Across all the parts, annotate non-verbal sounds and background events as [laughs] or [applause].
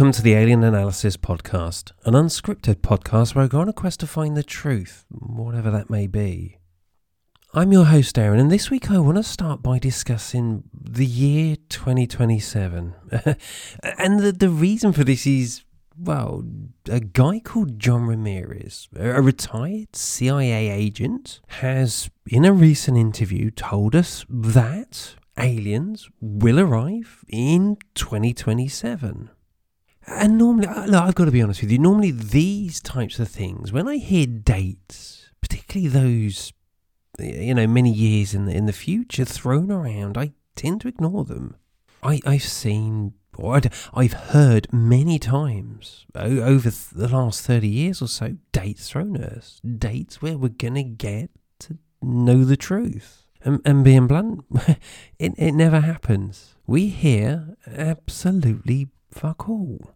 Welcome to the Alien Analysis Podcast, an unscripted podcast where I go on a quest to find the truth, whatever that may be. I'm your host, Darren, and this week I want to start by discussing the year 2027. [laughs] and the, the reason for this is, well, a guy called John Ramirez, a retired CIA agent, has in a recent interview told us that aliens will arrive in 2027. And normally, uh, look, I've got to be honest with you, normally these types of things, when I hear dates, particularly those, you know, many years in the, in the future thrown around, I tend to ignore them. I, I've seen, or I've heard many times over the last 30 years or so, dates thrown at us. Dates where we're going to get to know the truth. And, and being blunt, [laughs] it, it never happens. We hear absolutely fuck all.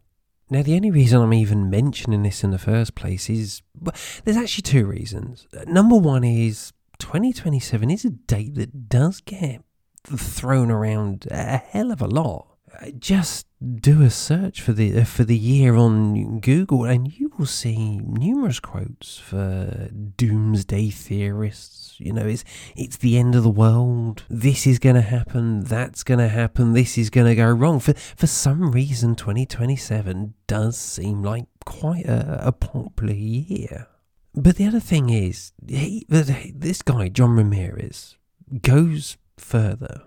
Now, the only reason I'm even mentioning this in the first place is well, there's actually two reasons. Uh, number one is 2027 is a date that does get thrown around a hell of a lot. Uh, just do a search for the uh, for the year on Google, and you will see numerous quotes for doomsday theorists you know, it's it's the end of the world. This is going to happen. That's going to happen. This is going to go wrong. For for some reason, 2027 does seem like quite a, a popular year. But the other thing is, he, this guy John Ramirez goes further,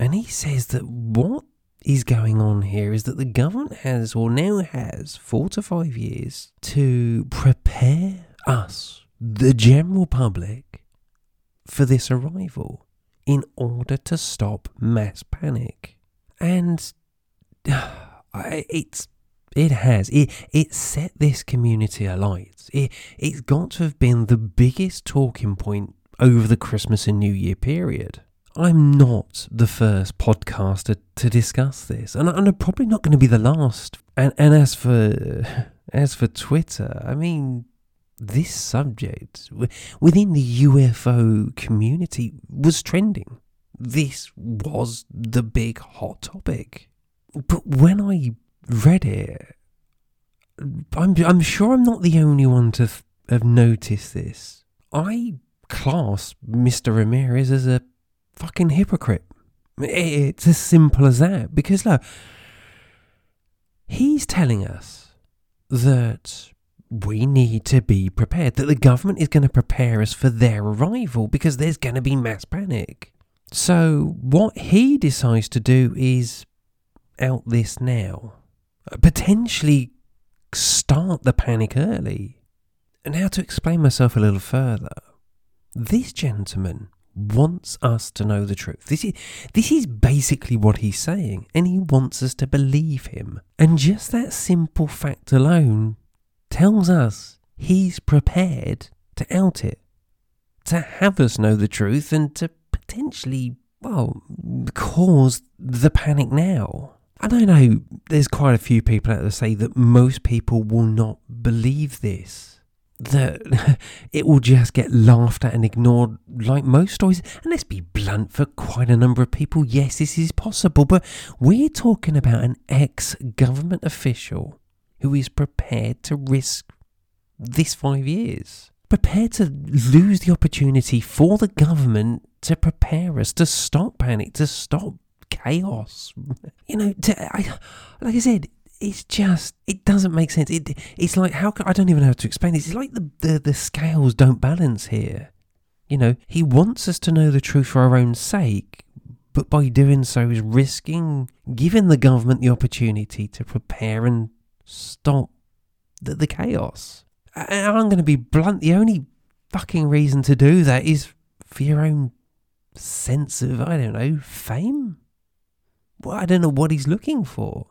and he says that what is going on here is that the government has or now has four to five years to prepare us, the general public, for this arrival in order to stop mass panic. And [sighs] it's it has it it set this community alight. It it's got to have been the biggest talking point over the Christmas and New Year period. I'm not the first podcaster to discuss this, and I'm probably not going to be the last. And and as for [laughs] as for Twitter, I mean, this subject within the UFO community was trending. This was the big hot topic. But when I read it, I'm, I'm sure I'm not the only one to have noticed this. I class Mr. Ramirez as a fucking hypocrite. It's as simple as that. Because look, he's telling us that we need to be prepared, that the government is going to prepare us for their arrival because there's going to be mass panic. So, what he decides to do is out this now, uh, potentially start the panic early. And how to explain myself a little further, this gentleman wants us to know the truth. This is this is basically what he's saying, and he wants us to believe him. And just that simple fact alone tells us he's prepared to out it, to have us know the truth, and to potentially, well, cause the panic now. I know there's quite a few people out there say that most people will not believe this. That [laughs] it will just get laughed at and ignored like most stories. And let's be blunt, for quite a number of people, yes, this is possible. But we're talking about an ex government official who is prepared to risk this five years, prepared to lose the opportunity for the government to prepare us to stop panic, to stop chaos. [laughs] You know, to, I, like I said, it's just it doesn't make sense. It it's like how can, I don't even know how to explain this. It's like the, the the scales don't balance here. You know, he wants us to know the truth for our own sake, but by doing so is risking giving the government the opportunity to prepare and stop the, the chaos. And I'm going to be blunt. The only fucking reason to do that is for your own sense of, I don't know, fame? Well, I don't know what he's looking for.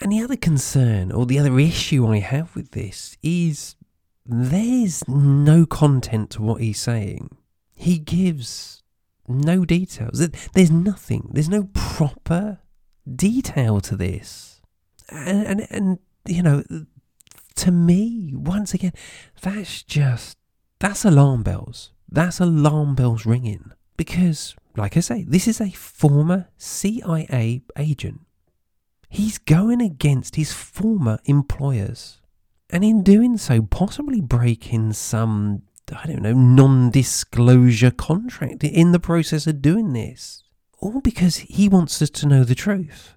And the other concern or the other issue I have with this is there's no content to what he's saying. He gives no details. There's nothing. There's no proper detail to this. And, and, and you know, to me, once again, that's just, that's alarm bells. That's alarm bells ringing. Because, like I say, this is a former CIA agent. He's going against his former employers. And in doing so, possibly breaking some, I don't know, non disclosure contract in the process of doing this. All because he wants us to know the truth.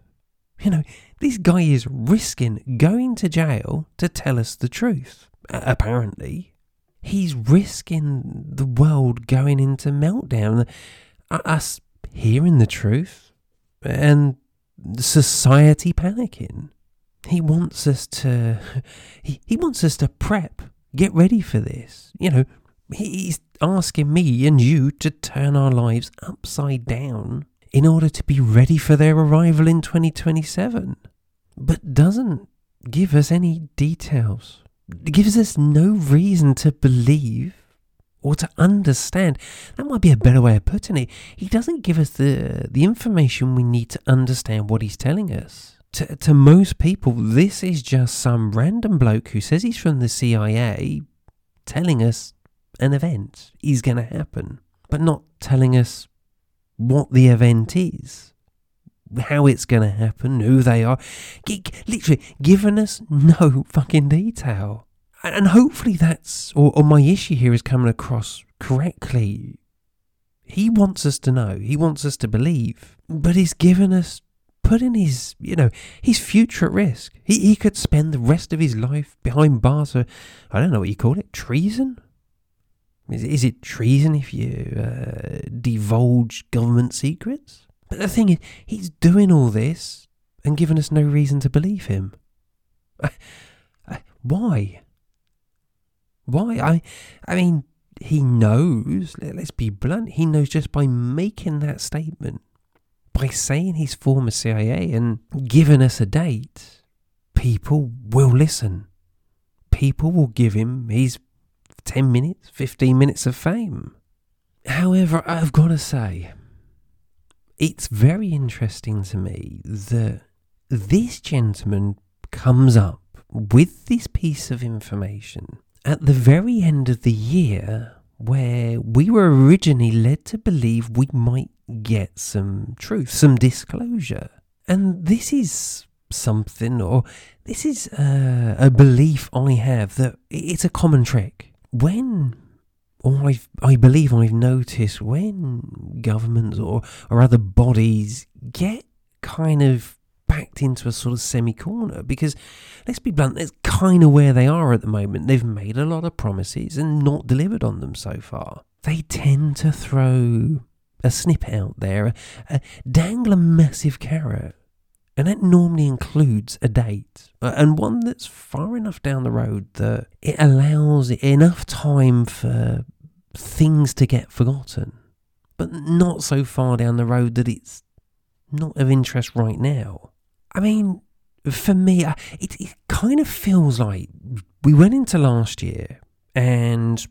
You know, this guy is risking going to jail to tell us the truth, apparently. He's risking the world going into meltdown, us hearing the truth, and society panicking. He wants us to [laughs] he, he wants us to prep, get ready for this. You know, he's asking me and you to turn our lives upside down in order to be ready for their arrival in 2027. But doesn't give us any details. gives us no reason to believe or to understand. That might be a better way of putting it. He doesn't give us the, the information we need to understand what he's telling us. To, to most people, this is just some random bloke who says he's from the CIA telling us an event is going to happen, but not telling us what the event is, how it's going to happen, who they are. Literally, giving us [laughs] no fucking detail and hopefully that's or, or my issue here is coming across correctly. He wants us to know. He wants us to believe, but he's given us putting his, you know, his future at risk. He, he could spend the rest of his life behind bars for, I don't know what you call it, treason? Is, is it treason if you uh, divulge government secrets? But the thing is, he's doing all this and giving us no reason to believe him. why? Why? I, I mean, he knows, let's be blunt, he knows just by making that statement, by saying he's former CIA and giving us a date, people will listen. People will give him his 10 minutes, 15 minutes of fame. However, I've got to say, it's very interesting to me that this gentleman comes up with this piece of information at the very end of the year where we were originally led to believe we might get some truth, some disclosure. And this is something, or this is uh, a belief I have that it's a common trick. When, or i I believe I've noticed when governments or, or other bodies get kind of backed into a sort of semi corner because let's be blunt, that's kind of where they are at the moment. They've made a lot of promises and not delivered on them so far. They tend to throw a snippet out there, a, dangle a massive carrot, and that normally includes a date and one that's far enough down the road that it allows enough time for things to get forgotten, but not so far down the road that it's not of interest right now. I mean, for me, it, it kind of feels like we went into last year and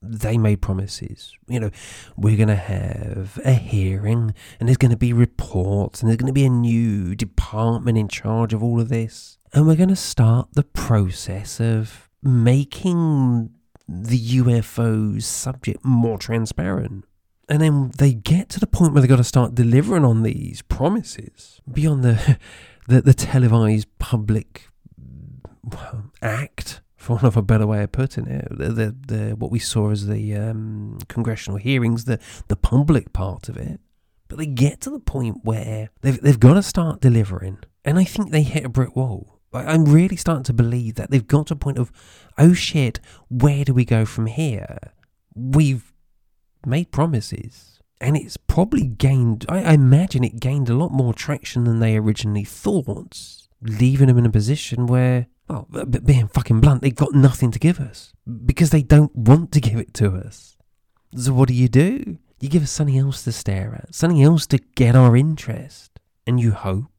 they made promises. You know, we're going to have a hearing and there's going to be reports and there's going to be a new department in charge of all of this. And we're going to start the process of making the UFO subject more transparent. And then they get to the point where they've got to start delivering on these promises beyond the [laughs] the, the televised public act, for want of a better way of putting it, the, the, the what we saw as the um, congressional hearings, the, the public part of it. But they get to the point where they've, they've got to start delivering. And I think they hit a brick wall. I'm really starting to believe that they've got to a point of, oh shit, where do we go from here? We've made promises and it's probably gained, I, imagine it gained a lot more traction than they originally thought, leaving them in a position where, well, being fucking blunt, they've got nothing to give us because they don't want to give it to us. So what do you do? You give us something else to stare at, something else to get our interest, and you hope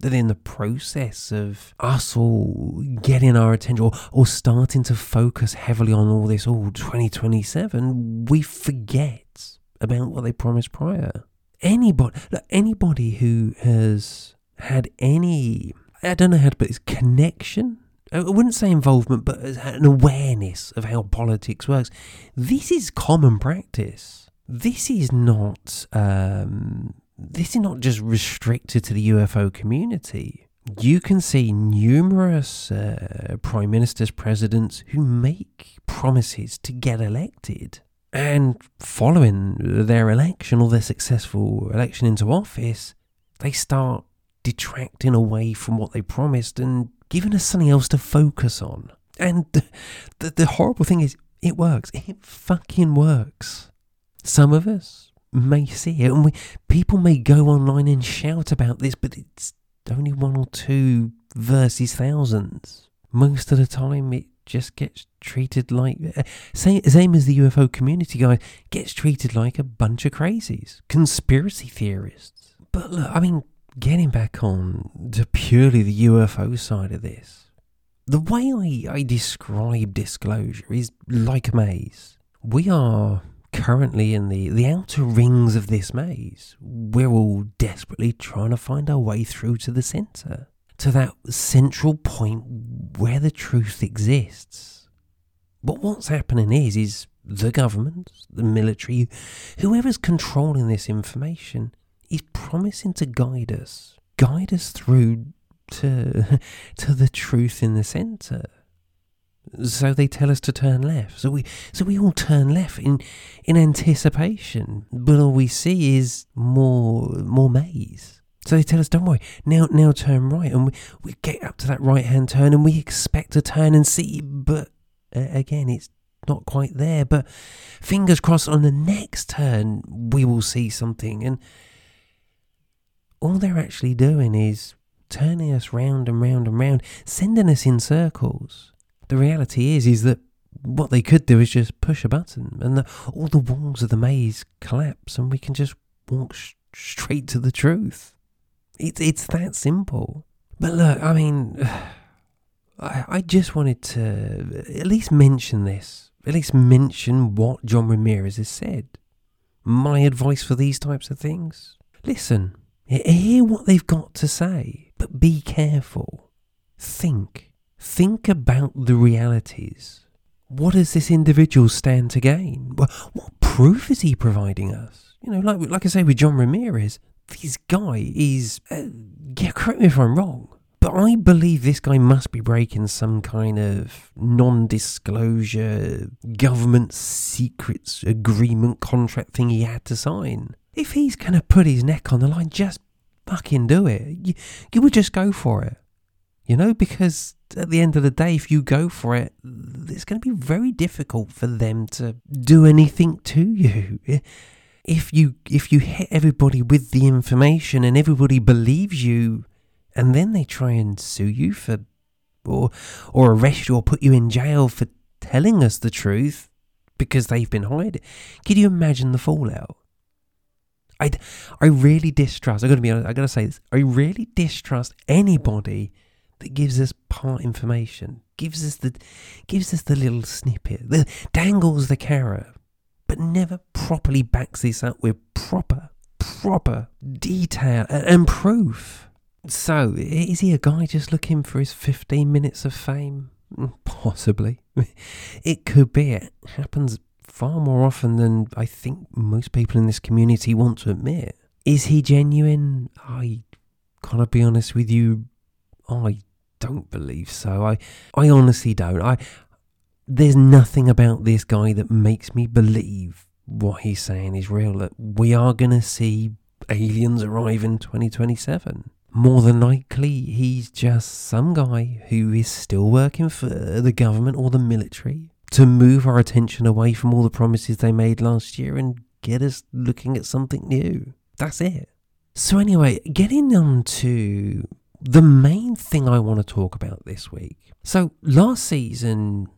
that in the process of us all getting our attention or, or starting to focus heavily on all this, all 2027, we forget about what they promised prior. Anybody, look, anybody who has had any, I don't know how to put this, connection. I wouldn't say involvement, but an awareness of how politics works. This is common practice. This is not. Um, this is not just restricted to the UFO community. you can see numerous uh, prime ministers, presidents who make promises to get elected. And following their election or their successful election into office, they start detracting away from what they promised and giving us something else to focus on. And the, [laughs] the, the horrible thing is, it works. It fucking works. Some of us may see it, and we, people may go online and shout about this, but it's only one or two versus thousands. Most of the time, it just gets treated like uh, same, same as the UFO community guy gets treated like a bunch of crazies, conspiracy theorists. But look, I mean, getting back on to purely the UFO side of this, the way I, I describe disclosure is like a maze. We are currently in the, the outer rings of this maze. We're all desperately trying to find our way through to the centre, to that central point where the truth exists. But what's happening is, is the government, the military, whoever's controlling this information is promising to guide us, guide us through to [laughs] to the truth in the centre. So they tell us to turn left. So we so we all turn left in in anticipation. But all we see is more more maze. So they tell us, don't worry, now now turn right, and we, we get up to that right hand turn, and we expect to turn and see, but uh, again, it's not quite there. But fingers crossed, on the next turn, we will see something, and all they're actually doing is turning us round and round and round, sending us in circles. The reality is, is that what they could do is just push a button, and the, all the walls of the maze collapse, and we can just walk sh- straight to the truth. It's it's that simple. But look, I mean, [sighs] I, I just wanted to at least mention this, at least mention what John Ramirez has said. My advice for these types of things: listen, hear what they've got to say but be careful. Think. Think about the realities. What does this individual stand to gain? What proof is he providing us? You know, like like I say with John Ramirez, this guy is. Uh, yeah, correct me if I'm wrong, but I believe this guy must be breaking some kind of non-disclosure government secrets agreement contract thing he had to sign. If he's gonna put his neck on the line, just fucking do it. You, you would just go for it. You know, because at the end of the day, if you go for it, it's going to be very difficult for them to do anything to you. [laughs] If you if you hit everybody with the information and everybody believes you, and then they try and sue you for, or or arrest you or put you in jail for telling us the truth because they've been hiding, can you imagine the fallout? I, I really distrust. I got to be honest. I got to say this. I really distrust anybody that gives us part information, gives us the, gives us the little snippet, the, dangles the carrot, but never properly backs this up with proper, proper detail and, and proof. So, is he a guy just looking for his 15 minutes of fame? Mm, possibly. [laughs] It could be. It happens far more often than I think most people in this community want to admit. Is he genuine? I gotta be honest with you, I don't believe so. I I honestly don't. I there's nothing about this guy that makes me believe what he's saying is real. That we are gonna see aliens arrive in 2027. More than likely, he's just some guy who is still working for the government or the military to move our attention away from all the promises they made last year and get us looking at something new. That's it. So, anyway, getting on to the main thing I want to talk about this week. So, last season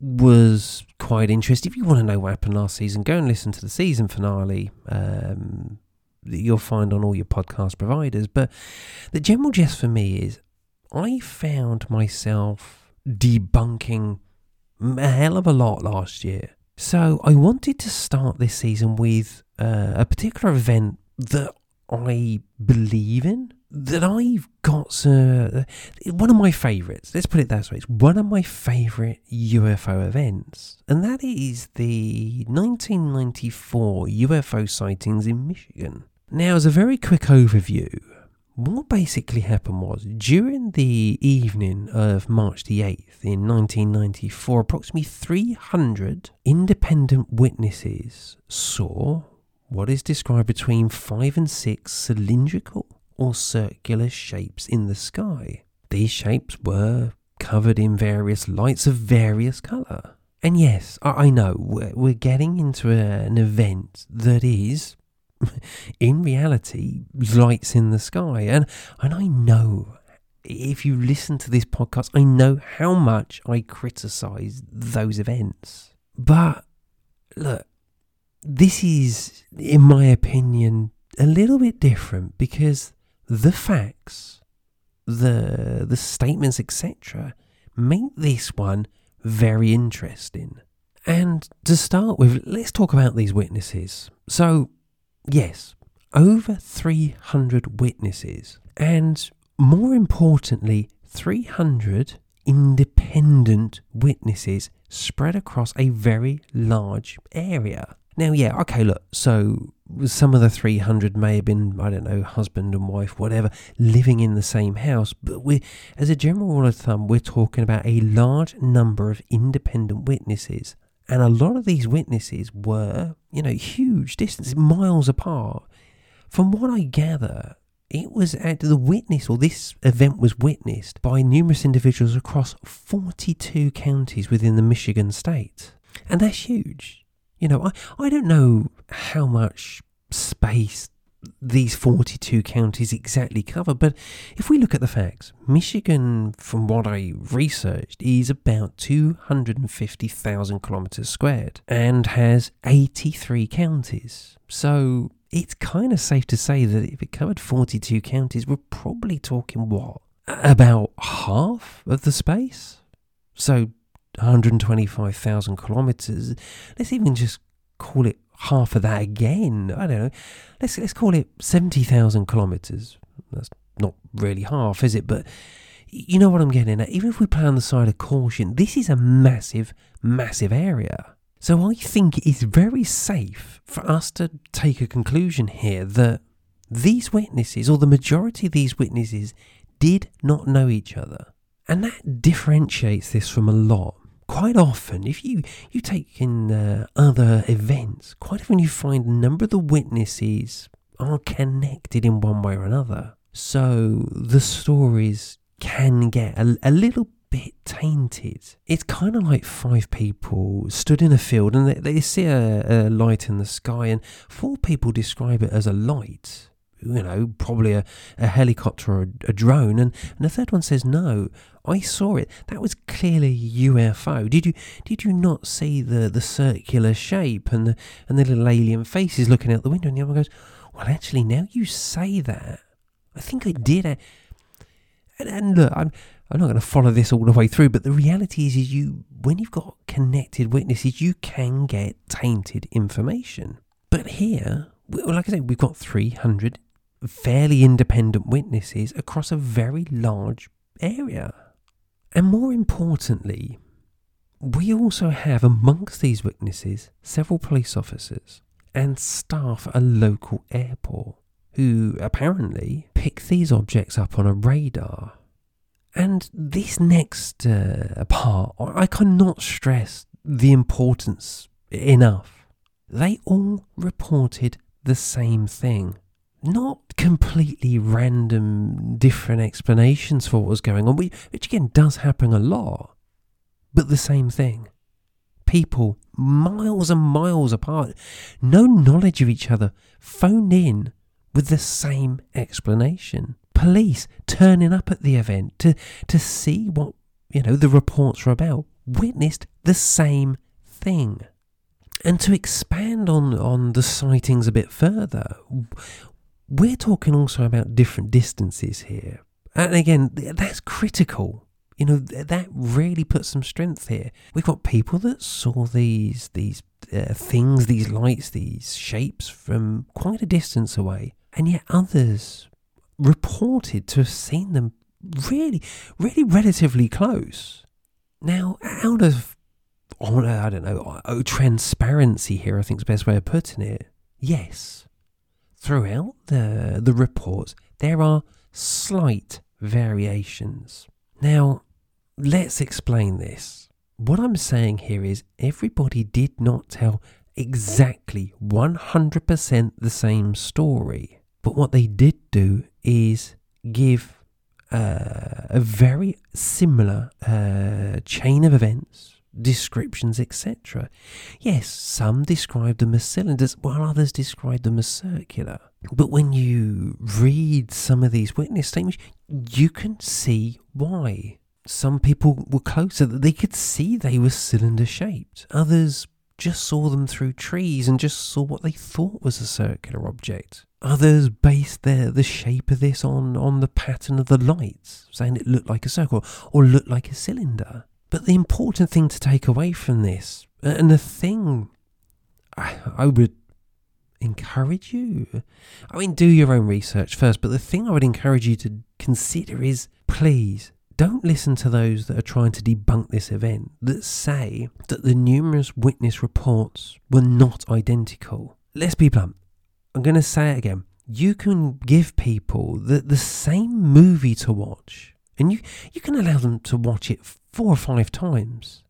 was quite interesting. If you want to know what happened last season, go and listen to the season finale. Um, that you'll find on all your podcast providers. But the general gist for me is I found myself debunking a hell of a lot last year. So I wanted to start this season with uh, a particular event that I believe in. That I've got uh, one of my favourites. Let's put it that way. It's one of my favourite UFO events, and that is the 1994 UFO sightings in Michigan. Now, as a very quick overview, what basically happened was during the evening of March the 8th in 1994, approximately 300 independent witnesses saw what is described between five and six cylindrical or circular shapes in the sky. These shapes were covered in various lights of various colour. And yes, I, know we're, we're getting into an event that is, [laughs] in reality, lights in the sky. And, and I know if you listen to this podcast, I know how much I criticise those events. But look, this is, in my opinion, a little bit different because the facts, the the statements, etc., make this one very interesting. And to start with, let's talk about these witnesses. So, yes, over 300 witnesses, and more importantly, 300 independent witnesses spread across a very large area. Now, yeah, okay, look, so some of the 300 may have been, I don't know, husband and wife, whatever, living in the same house, but we as a general rule of thumb, we're talking about a large number of independent witnesses. And a lot of these witnesses were, you know, huge distances, miles apart. From what I gather, it was at the witness, or this event was witnessed by numerous individuals across 42 counties within the Michigan state. And that's huge. You know, I, I don't know how much space these 42 counties exactly cover, but if we look at the facts, Michigan, from what I researched, is about 250,000 kilometers squared and has 83 counties. So it's kind of safe to say that if it covered 42 counties, we're probably talking what? About half of the space? So 125,000 kilometers. Let's even just call it half of that again. I don't know. Let's let's call it 70,000 kilometers. That's not really half, is it? But you know what I'm getting at. Even if we play on the side of caution, this is a massive, massive area. So I think it's very safe for us to take a conclusion here that these witnesses, or the majority of these witnesses, did not know each other. And that differentiates this from a lot quite often, if you, you take in uh, other events, quite often you find a number of the witnesses are connected in one way or another. So the stories can get a, a little bit tainted. It's kind of like five people stood in a field and they, they see a, a light in the sky, and four people describe it as a light you know, probably a, a helicopter or a, a drone. And, and the third one says, no, I saw it. That was clearly UFO. Did you did you not see the, the circular shape and the and the little alien faces looking out the window? And the other one goes, well, actually, now you say that, I think I did. And, and look, I'm I'm not going to follow this all the way through, but the reality is, is you when you've got connected witnesses, you can get tainted information. But here, like I said, we've got 300 fairly independent witnesses across a very large area. And more importantly, we also have amongst these witnesses several police officers and staff at a local airport who apparently pick these objects up on a radar. And this next uh, part, I cannot stress the importance enough. They all reported the same thing not completely random, different explanations for what was going on, which again does happen a lot, but the same thing. People miles and miles apart, no knowledge of each other, phoned in with the same explanation. Police turning up at the event to, to see what you know the reports were about, witnessed the same thing. And to expand on, on the sightings a bit further, we're talking also about different distances here. And again, that's critical. You know, that really puts some strength here. We've got people that saw these these uh, things, these lights, these shapes from quite a distance away, and yet others reported to have seen them really, really relatively close. Now, out of I don't know, oh, transparency here, I think is the best way of putting it. Yes, throughout the the reports, there are slight variations. Now, let's explain this. What I'm saying here is everybody did not tell exactly 100% the same story. But what they did do is give uh, a very similar uh, chain of events, descriptions, etc. Yes, some describe them as cylinders, while others describe them as circular. But when you read some of these witness statements, you can see why. Some people were closer that they could see they were cylinder shaped. Others just saw them through trees and just saw what they thought was a circular object. Others based their the shape of this on, on the pattern of the lights, saying it looked like a circle or looked like a cylinder. But the important thing to take away from this, and the thing I, I would encourage you, I mean, do your own research first, but the thing I would encourage you to consider is please don't listen to those that are trying to debunk this event that say that the numerous witness reports were not identical. Let's be blunt. I'm going to say it again. You can give people the, the same movie to watch, and you, you can allow them to watch it four or five times.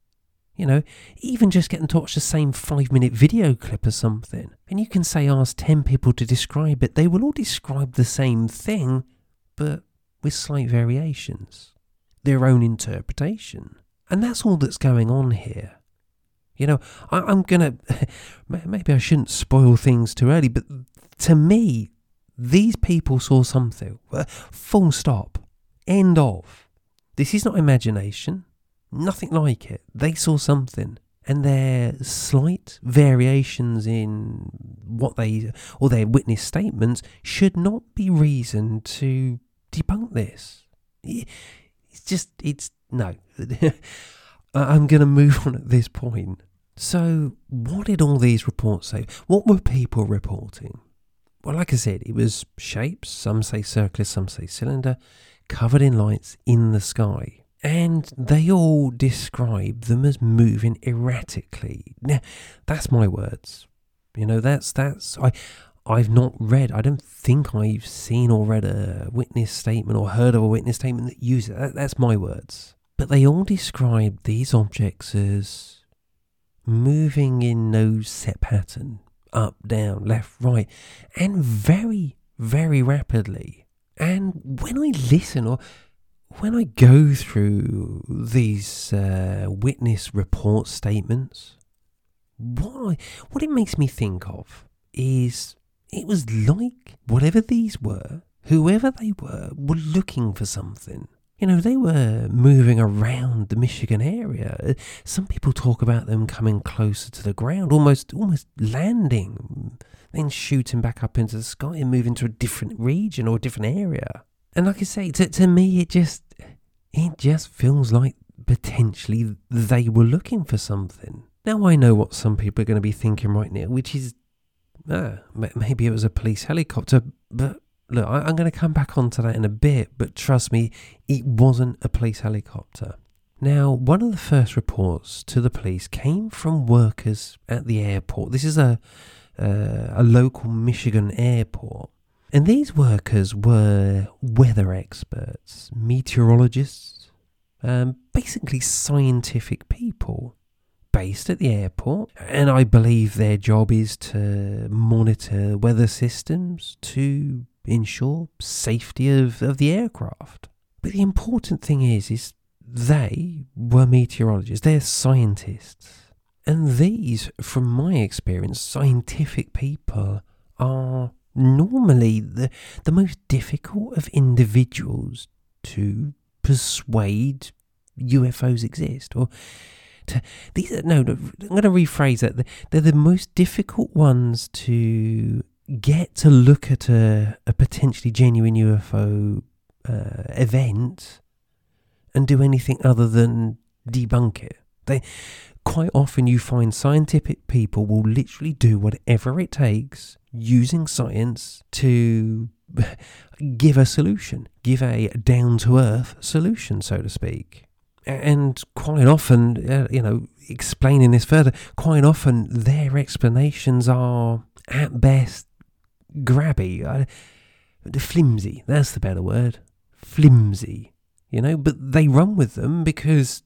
You know, even just get them to watch the same five minute video clip or something. And you can say, oh, ask 10 people to describe it. They will all describe the same thing, but with slight variations their own interpretation. And that's all that's going on here. You know, I, am going to, maybe I shouldn't spoil things too early, but to me, these people saw something. Full stop. End of. This is not imagination. Nothing like it. They saw something. And their slight variations in what they, or their witness statements, should not be reason to debunk this it's just, it's no. [laughs] I'm going to move on at this point. So, what did all these reports say? What were people reporting? Well, like I said, it was shapes, some say circular, some say cylinder, covered in lights in the sky. And they all describe them as moving erratically. Now, that's my words. You know, that's that's I I've not read, I don't think I've seen or read a witness statement or heard of a witness statement that uses. That, that's my words. But they all describe these objects as moving in no set pattern up, down, left, right, and very, very rapidly. And when I listen or when I go through these uh, witness report statements, what, I, what it makes me think of is it was like whatever these were, whoever they were, were looking for something. You know, they were moving around the Michigan area. Some people talk about them coming closer to the ground, almost almost landing, then shooting back up into the sky and moving to a different region or a different area. And like I say, to, to me, it just it just feels like potentially they were looking for something. Now I know what some people are going to be thinking right now, which is uh, maybe it was a police helicopter, but look, I, am going to come back onto that in a bit, but trust me, it wasn't a police helicopter. Now, one of the first reports to the police came from workers at the airport. This is a uh, a local Michigan airport. And these workers were weather experts, meteorologists, um, basically scientific people based at the airport, and I believe their job is to monitor weather systems to ensure safety of, of the aircraft. But the important thing is, is they were meteorologists, they're scientists. And these, from my experience, scientific people are normally the, the most difficult of individuals to persuade UFOs exist or to these are no, no I'm going to rephrase that. They're the most difficult ones to get to look at a, a potentially genuine UFO uh, event and do anything other than debunk it. They quite often you find scientific people will literally do whatever it takes using science to [laughs] give a solution, give a down to earth solution, so to speak and quite often, uh, you know, explaining this further, quite often their explanations are at best grabby. Flimsy, that's the better word. Flimsy, you know, but they run with them because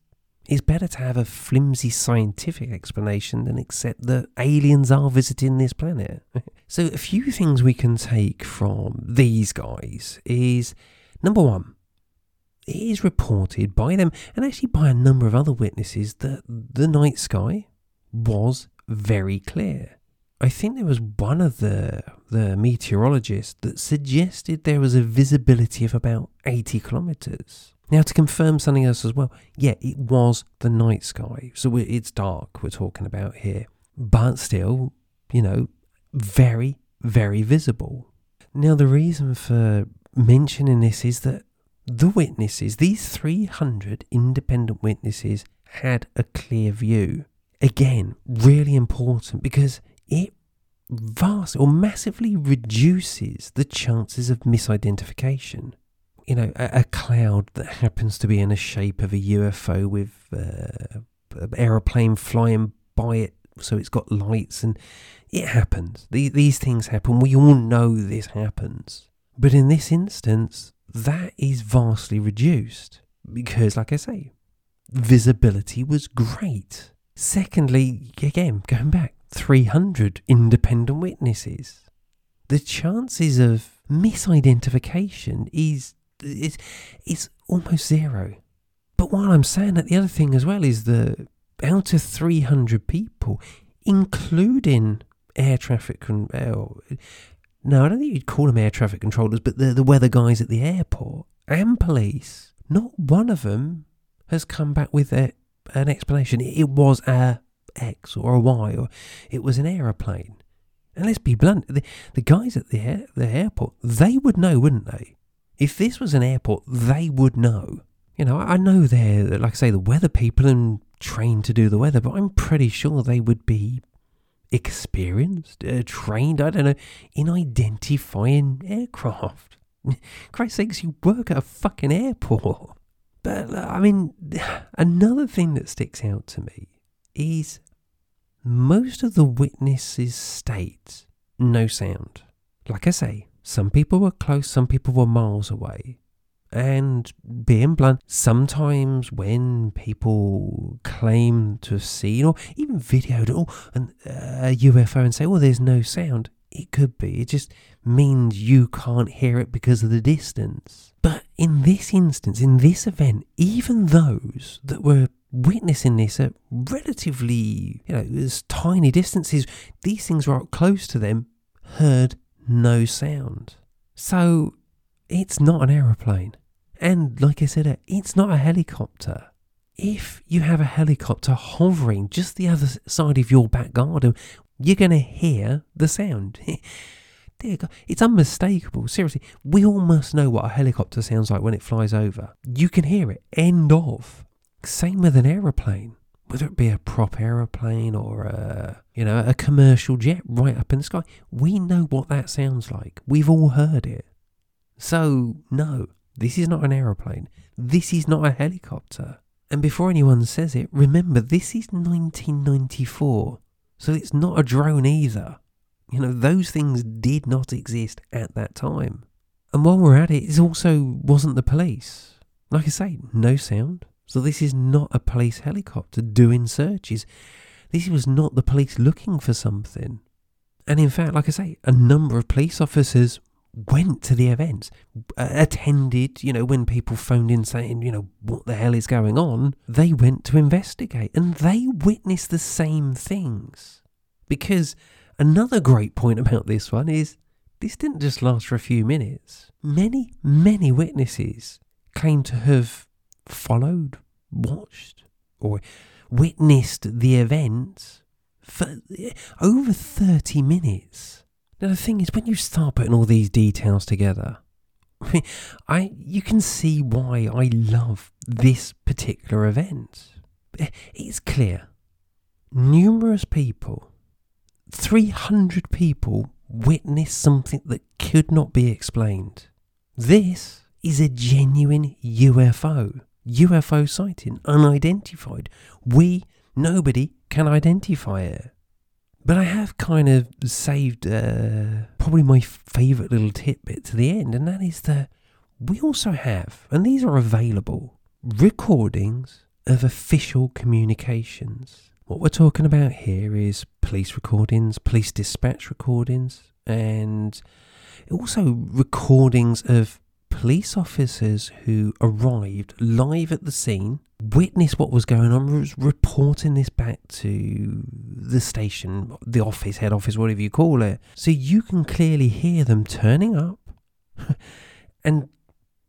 it's better to have a flimsy scientific explanation than accept that aliens are visiting this planet. [laughs] so, a few things we can take from these guys is number one, it is reported by them and actually by a number of other witnesses that the night sky was very clear. I think there was one of the the meteorologists that suggested there was a visibility of about 80 kilometers. Now, to confirm something else as well, yeah, it was the night sky. So it's dark we're talking about here. But still, you know, very, very visible. Now, the reason for mentioning this is that the witnesses, these 300 independent witnesses, had a clear view. Again, really important because it vast or massively reduces the chances of misidentification you know, a, a, cloud that happens to be in the shape of a UFO with uh, an aeroplane flying by it, so it's got lights, and it happens. These things happen. We all know this happens. But in this instance, that is vastly reduced because, like I say, visibility was great. Secondly, again, going back, 300 independent witnesses. The chances of misidentification is it's, it's almost zero. But while I'm saying that, the other thing as well is that out of 300 people, including air traffic control, no, I don't think you'd call them air traffic controllers, but the, the weather guys at the airport and police, not one of them has come back with a, an explanation. It was a X or a Y, or it was an aeroplane. And let's be blunt, the, the guys at the, the airport, they would know, wouldn't they? If this was an airport, they would know. You know, I know they're, like I say, the weather people and trained to do the weather, but I'm pretty sure they would be experienced, uh, trained, I don't know, in identifying aircraft. [laughs] Christ sakes, you work at a fucking airport. But, I mean, [sighs] another thing that sticks out to me is most of the witnesses state no sound. Like I say, some people were close, some people were miles away. And being blunt, sometimes when people claim to have seen or even videoed oh, an, uh, a UFO and say, well, there's no sound, it could be. It just means you can't hear it because of the distance. But in this instance, in this event, even those that were witnessing this at relatively, you know, as tiny distances, these things were up close to them, heard no sound. So it's not an aeroplane. And like I said, uh, it's not a helicopter. If you have a helicopter hovering just the other side of your back garden, you're going to hear the sound. [laughs] Dear God, it's unmistakable. Seriously, we all must know what a helicopter sounds like when it flies over. You can hear it. End of. Same with an aeroplane. Whether it be a prop aeroplane or a you know a commercial jet right up in the sky we know what that sounds like. We've all heard it. So no this is not an aeroplane. This is not a helicopter. And before anyone says it remember this is 1994 so it's not a drone either. You know those things did not exist at that time. And while we're at it it also wasn't the police. Like i say no sound so this is not a police helicopter doing searches. This was not the police looking for something. And in fact, like I say, a number of police officers went to the events, attended, you know, when people phoned in saying, you know, what the hell is going on, they went to investigate and they witnessed the same things. Because another great point about this one is this didn't just last for a few minutes. Many, many witnesses claim to have followed, watched, or witnessed the event for eh, over 30 minutes. Now, the thing is, when you start putting all these details together, I, [laughs] I you can see why I love this particular event. Eh, it's clear. Numerous people, 300 people, witnessed something that could not be explained. This is a genuine UFO. UFO sighting, unidentified. We, nobody, can identify it. But I have kind of saved uh, probably my favourite little tidbit to the end, and that is that we also have, and these are available, recordings of official communications. What we're talking about here is police recordings, police dispatch recordings, and also recordings of police officers who arrived live at the scene, witnessed what was going on, was reporting this back to the station, the office, head office, whatever you call it. So you can clearly hear them turning up [laughs] and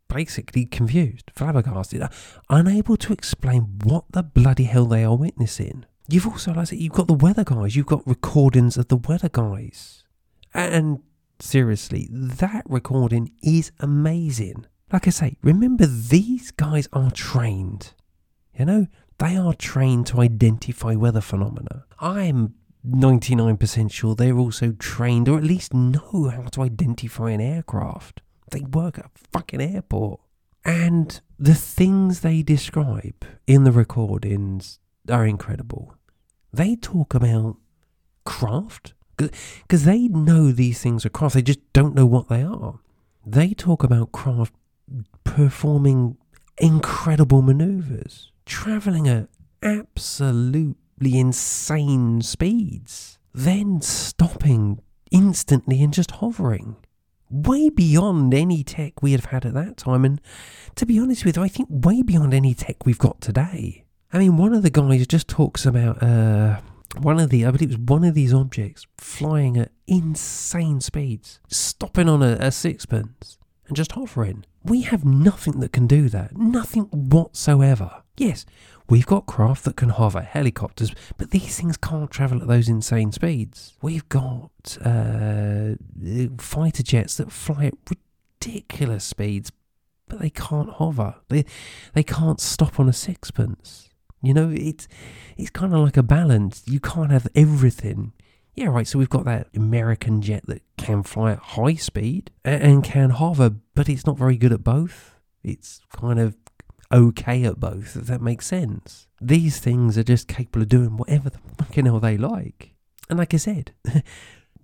basically confused, flabbergasted, unable to explain what the bloody hell they are witnessing. You've also, like I said, you've got the weather guys, you've got recordings of the weather guys. And seriously, that recording is amazing. Like I say, remember these guys are trained. You know, they are trained to identify weather phenomena. I'm 99% sure they're also trained, or at least know how to identify an aircraft. They work at a fucking airport. And the things they describe in the recordings are incredible. They talk about craft, because they know these things are craft, they just don't know what they are. They talk about craft performing incredible maneuvers, traveling at absolutely insane speeds, then stopping instantly and just hovering. Way beyond any tech we have had at that time, and to be honest with you, I think way beyond any tech we've got today. I mean, one of the guys just talks about uh, one of the, I believe it was one of these objects flying at insane speeds, stopping on a, a sixpence and just hovering. We have nothing that can do that. Nothing whatsoever. Yes, we've got craft that can hover, helicopters, but these things can't travel at those insane speeds. We've got uh, fighter jets that fly at ridiculous speeds, but they can't hover. They, they can't stop on a sixpence. You know, it's it's kind of like a balance. You can't have everything. Yeah, right. So we've got that American jet that can fly at high speed and, can hover, but it's not very good at both. It's kind of okay at both, if that makes sense. These things are just capable of doing whatever the fucking hell they like. And like I said, [laughs]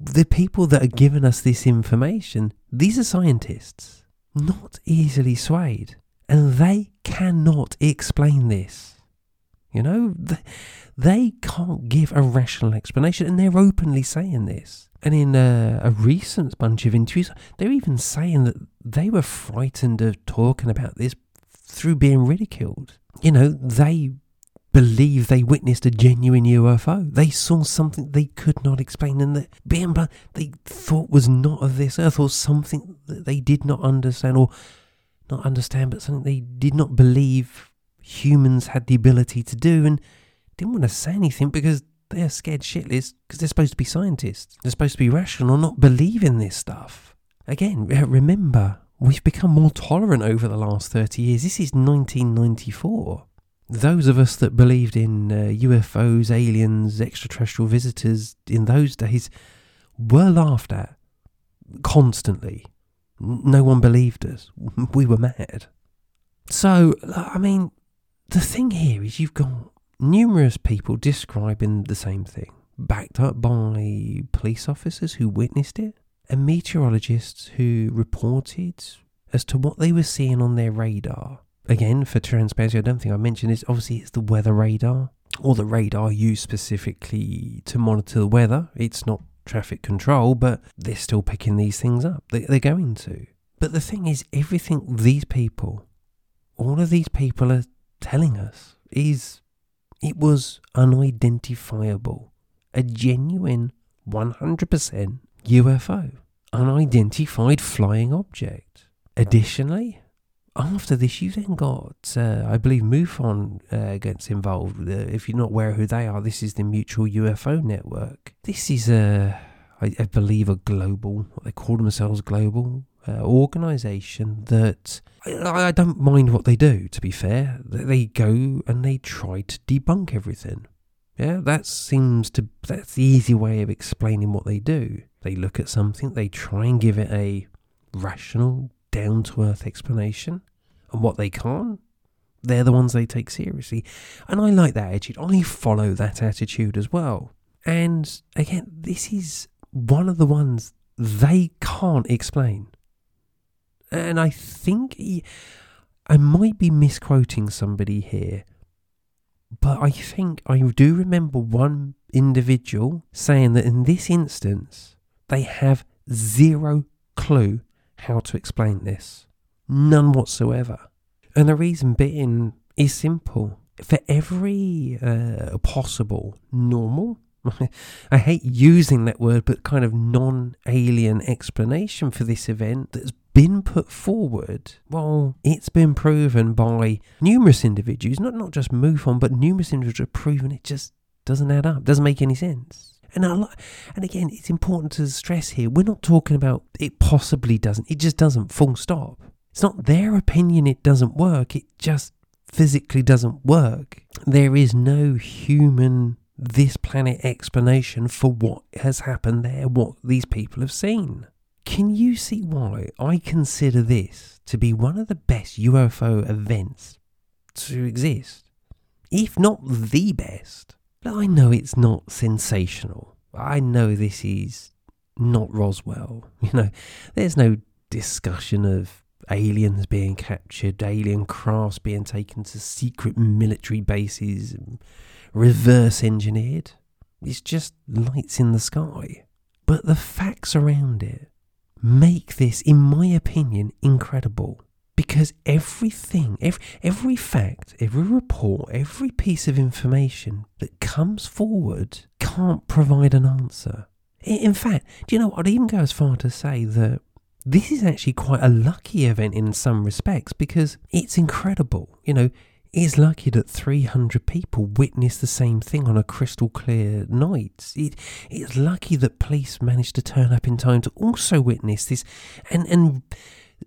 the people that are giving us this information, these are scientists, not easily swayed. And they cannot explain this. You know, they can't give a rational explanation, and they're openly saying this. And in a, a recent bunch of interviews, they're even saying that they were frightened of talking about this through being ridiculed. You know, they believe they witnessed a genuine UFO. They saw something they could not explain, and that being they thought was not of this earth, or something that they did not understand, or not understand, but something they did not believe humans had the ability to do and didn't want to say anything because they're scared shitless because they're supposed to be scientists. They're supposed to be rational, not believe in this stuff. Again, remember, we've become more tolerant over the last 30 years. This is 1994. Those of us that believed in uh, UFOs, aliens, extraterrestrial visitors in those days were laughed at constantly. No one believed us. [laughs] We were mad. So, I mean, the thing here is you've got numerous people describing the same thing, backed up by police officers who witnessed it, and meteorologists who reported as to what they were seeing on their radar. Again, for transparency, I don't think I mentioned this. Obviously, it's the weather radar, or the radar used specifically to monitor the weather. It's not traffic control, but they're still picking these things up. They're going to. But the thing is, everything these people, all of these people are telling us is it was unidentifiable, a genuine 100% UFO, unidentified flying object. Additionally, after this, you then got, uh, I believe, MUFON uh, gets involved. Uh, if you're not aware who they are, this is the Mutual UFO Network. This is a, I, I believe, a global. What they call themselves global uh, organization that I, I, don't mind what they do, to be fair. They go and they try to debunk everything. Yeah, that seems to, that's the easy way of explaining what they do. They look at something, they try and give it a rational, down to earth explanation, and what they can't, they're the ones they take seriously. And I like that attitude. I follow that attitude as well. And again, this is one of the ones they can't explain. And I think he, I might be misquoting somebody here, but I think I do remember one individual saying that in this instance, they have zero clue how to explain this. None whatsoever. And the reason being is simple. For every uh, possible normal, [laughs] I hate using that word, but kind of non alien explanation for this event that's been put forward, well, it's been proven by numerous individuals, not, not just MUFON, but numerous individuals have proven it just doesn't add up, doesn't make any sense. And I, and again, it's important to stress here, we're not talking about it possibly doesn't, it just doesn't, full stop. It's not their opinion it doesn't work, it just physically doesn't work. There is no human this planet explanation for what has happened there, what these people have seen. Can you see why I consider this to be one of the best UFO events to exist? If not the best. I know it's not sensational. I know this is not Roswell. [laughs] You know, there's no discussion of aliens being captured, alien crafts being taken to secret military bases, reverse engineered. It's just lights in the sky. But the facts around it make this, in my opinion, incredible. Because everything, every, every fact, every report, every piece of information that comes forward can't provide an answer. In fact, do you know, I'd even go as far to say that this is actually quite a lucky event in some respects because it's incredible. You know, it's lucky that 300 people witnessed the same thing on a crystal clear night. It, it's lucky that police managed to turn up in time to also witness this and, and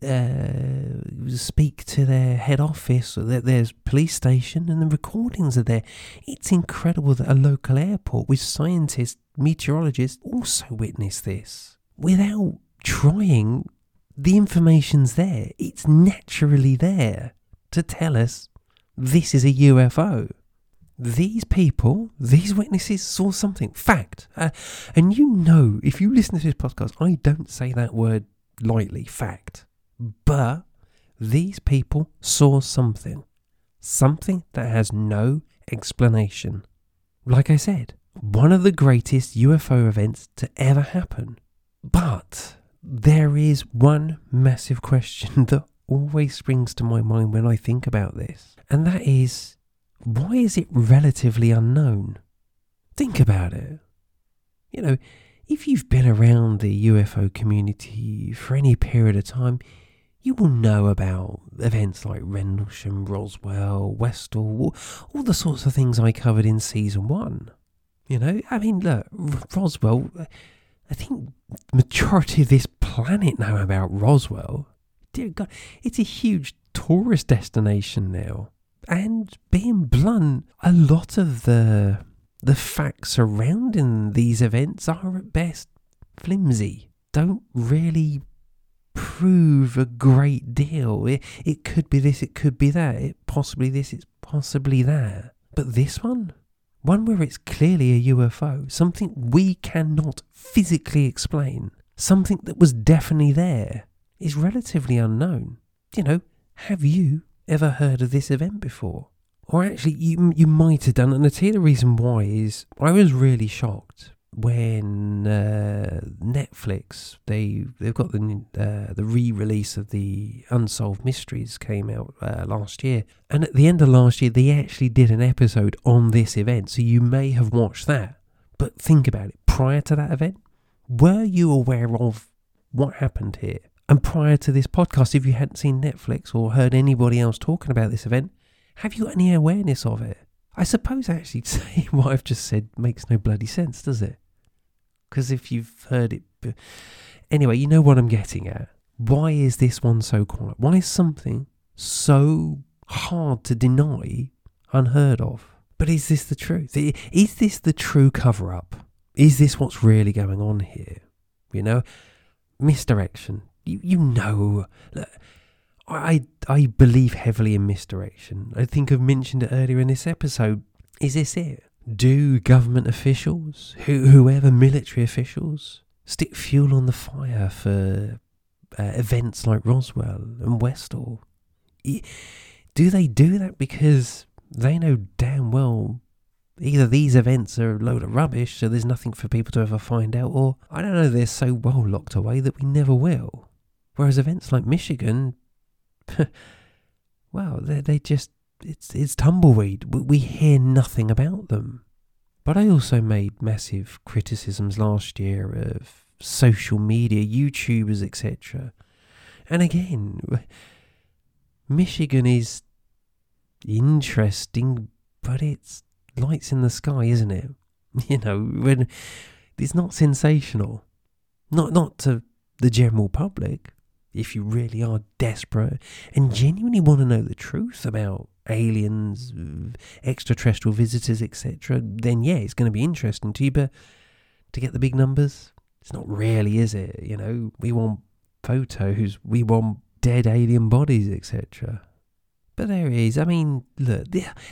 uh, speak to their head office, or their, their police station, and the recordings are there. It's incredible that a local airport with scientists, meteorologists also witnessed this without trying. The information's there. It's naturally there to tell us this is a UFO. These people, these witnesses saw something. Fact. Uh, and you know, if you listen to this podcast, I don't say that word lightly, fact. But these people saw something. Something that has no explanation. Like I said, one of the greatest UFO events to ever happen. But there is one massive [laughs] question that always springs to my mind when I think about this, and that is why is it relatively unknown? Think about it. You know, if you've been around the UFO community for any period of time, you will know about events like Rendlesham, Roswell, Westall, all the sorts of things I covered in season one. You know, I mean, look, Roswell, I think majority of this planet know about Roswell dear God, it's a huge tourist destination now. And being blunt, a lot of the the facts surrounding these events are at best flimsy. Don't really prove a great deal. It, it could be this, it could be that, it possibly this, it's possibly that. But this one, one where it's clearly a UFO, something we cannot physically explain, something that was definitely there, is relatively unknown. You know, have you ever heard of this event before? Or actually, you you might have done. And I tell you the reason why is I was really shocked when uh, Netflix they they've got the uh, the re-release of the Unsolved Mysteries came out uh, last year, and at the end of last year they actually did an episode on this event. So you may have watched that. But think about it. Prior to that event, were you aware of what happened here? And prior to this podcast, if you hadn't seen Netflix or heard anybody else talking about this event, have you got any awareness of it? I suppose actually [laughs] saying what I've just said makes no bloody sense, does it? Because if you've heard it. Anyway, you know what I'm getting at. Why is this one so quiet? Why is something so hard to deny unheard of? But is this the truth? Is this the true cover up? Is this what's really going on here? You know, misdirection, you, you know, I, I believe heavily in misdirection. I think I've mentioned it earlier in this episode. Is this it? Do government officials, who, whoever military officials, stick fuel on the fire for uh, events like Roswell and Westall? Do they do that because they know damn well either these events are a load of rubbish, so there's nothing for people to ever find out, or I don't know, they're so well locked away that we never will. Whereas events like Michigan, [laughs] well, they they just it's it's tumbleweed. We hear nothing about them. But I also made massive criticisms last year of social media, YouTubers, etc. And again, [laughs] Michigan is interesting, but it's lights in the sky, isn't it? [laughs] You know, when it's not sensational, not not to the general public. If you really are desperate and genuinely want to know the truth about aliens, extraterrestrial visitors, etc., then yeah, it's going to be interesting to you. But to get the big numbers, it's not really, is it? You know, we want photos, we want dead alien bodies, etc. But there is. I mean, look,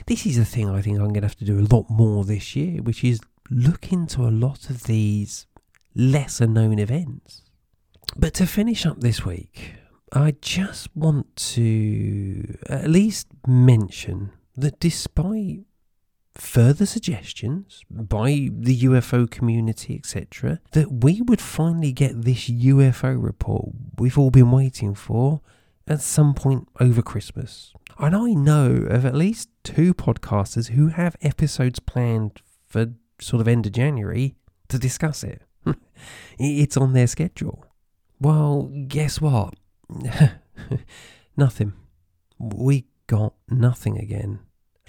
this is a thing I think I'm going to have to do a lot more this year, which is look into a lot of these lesser known events. But to finish up this week, I just want to at least mention that despite further suggestions by the UFO community, etc., that we would finally get this UFO report we've all been waiting for at some point over Christmas. And I know of at least two podcasters who have episodes planned for sort of end of January to discuss it. [laughs] it's on their schedule. Well, guess what? [laughs] nothing. We got nothing again.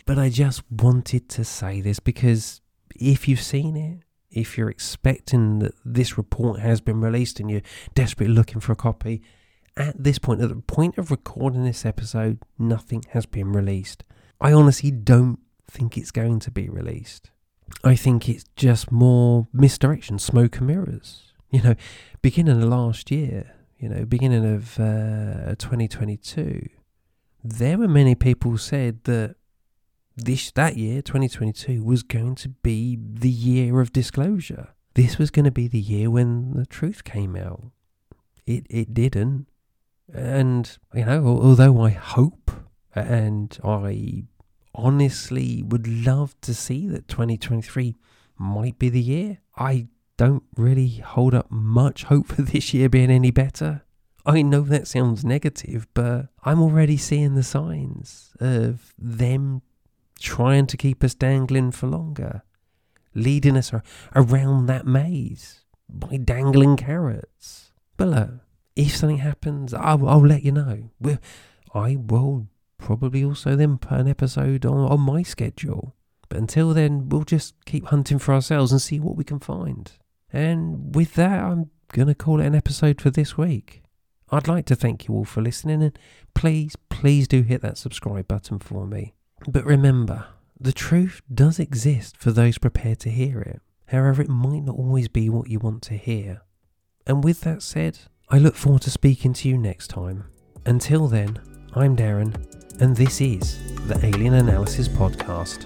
But I just wanted to say this because if you've seen it, if you're expecting that this report has been released and you're desperately looking for a copy, at this point, at the point of recording this episode, nothing has been released. I honestly don't think it's going to be released. I think it's just more misdirection, smoke and mirrors. [laughs] You know, beginning of last year, you know, beginning of uh, 2022, there were many people said that this that year, 2022, was going to be the year of disclosure. This was going to be the year when the truth came out. It it didn't. And, you know, although I hope and I honestly would love to see that 2023 might be the year, I don't really hold up much hope [laughs] for this year being any better. I know that sounds negative, but I'm already seeing the signs of them trying to keep us dangling for longer, leading us around that maze by dangling carrots. But look, if something happens, I'll, I'll let you know. We're, I will probably also then put an episode on, on my schedule. But until then, we'll just keep hunting for ourselves and see what we can find. And with that, I'm going to call it an episode for this week. I'd like to thank you all for listening and please, please do hit that subscribe button for me. But remember, the truth does exist for those prepared to hear it. However, it might not always be what you want to hear. And with that said, I look forward to speaking to you next time. Until then, I'm Darren, and this is the Alien Analysis Podcast.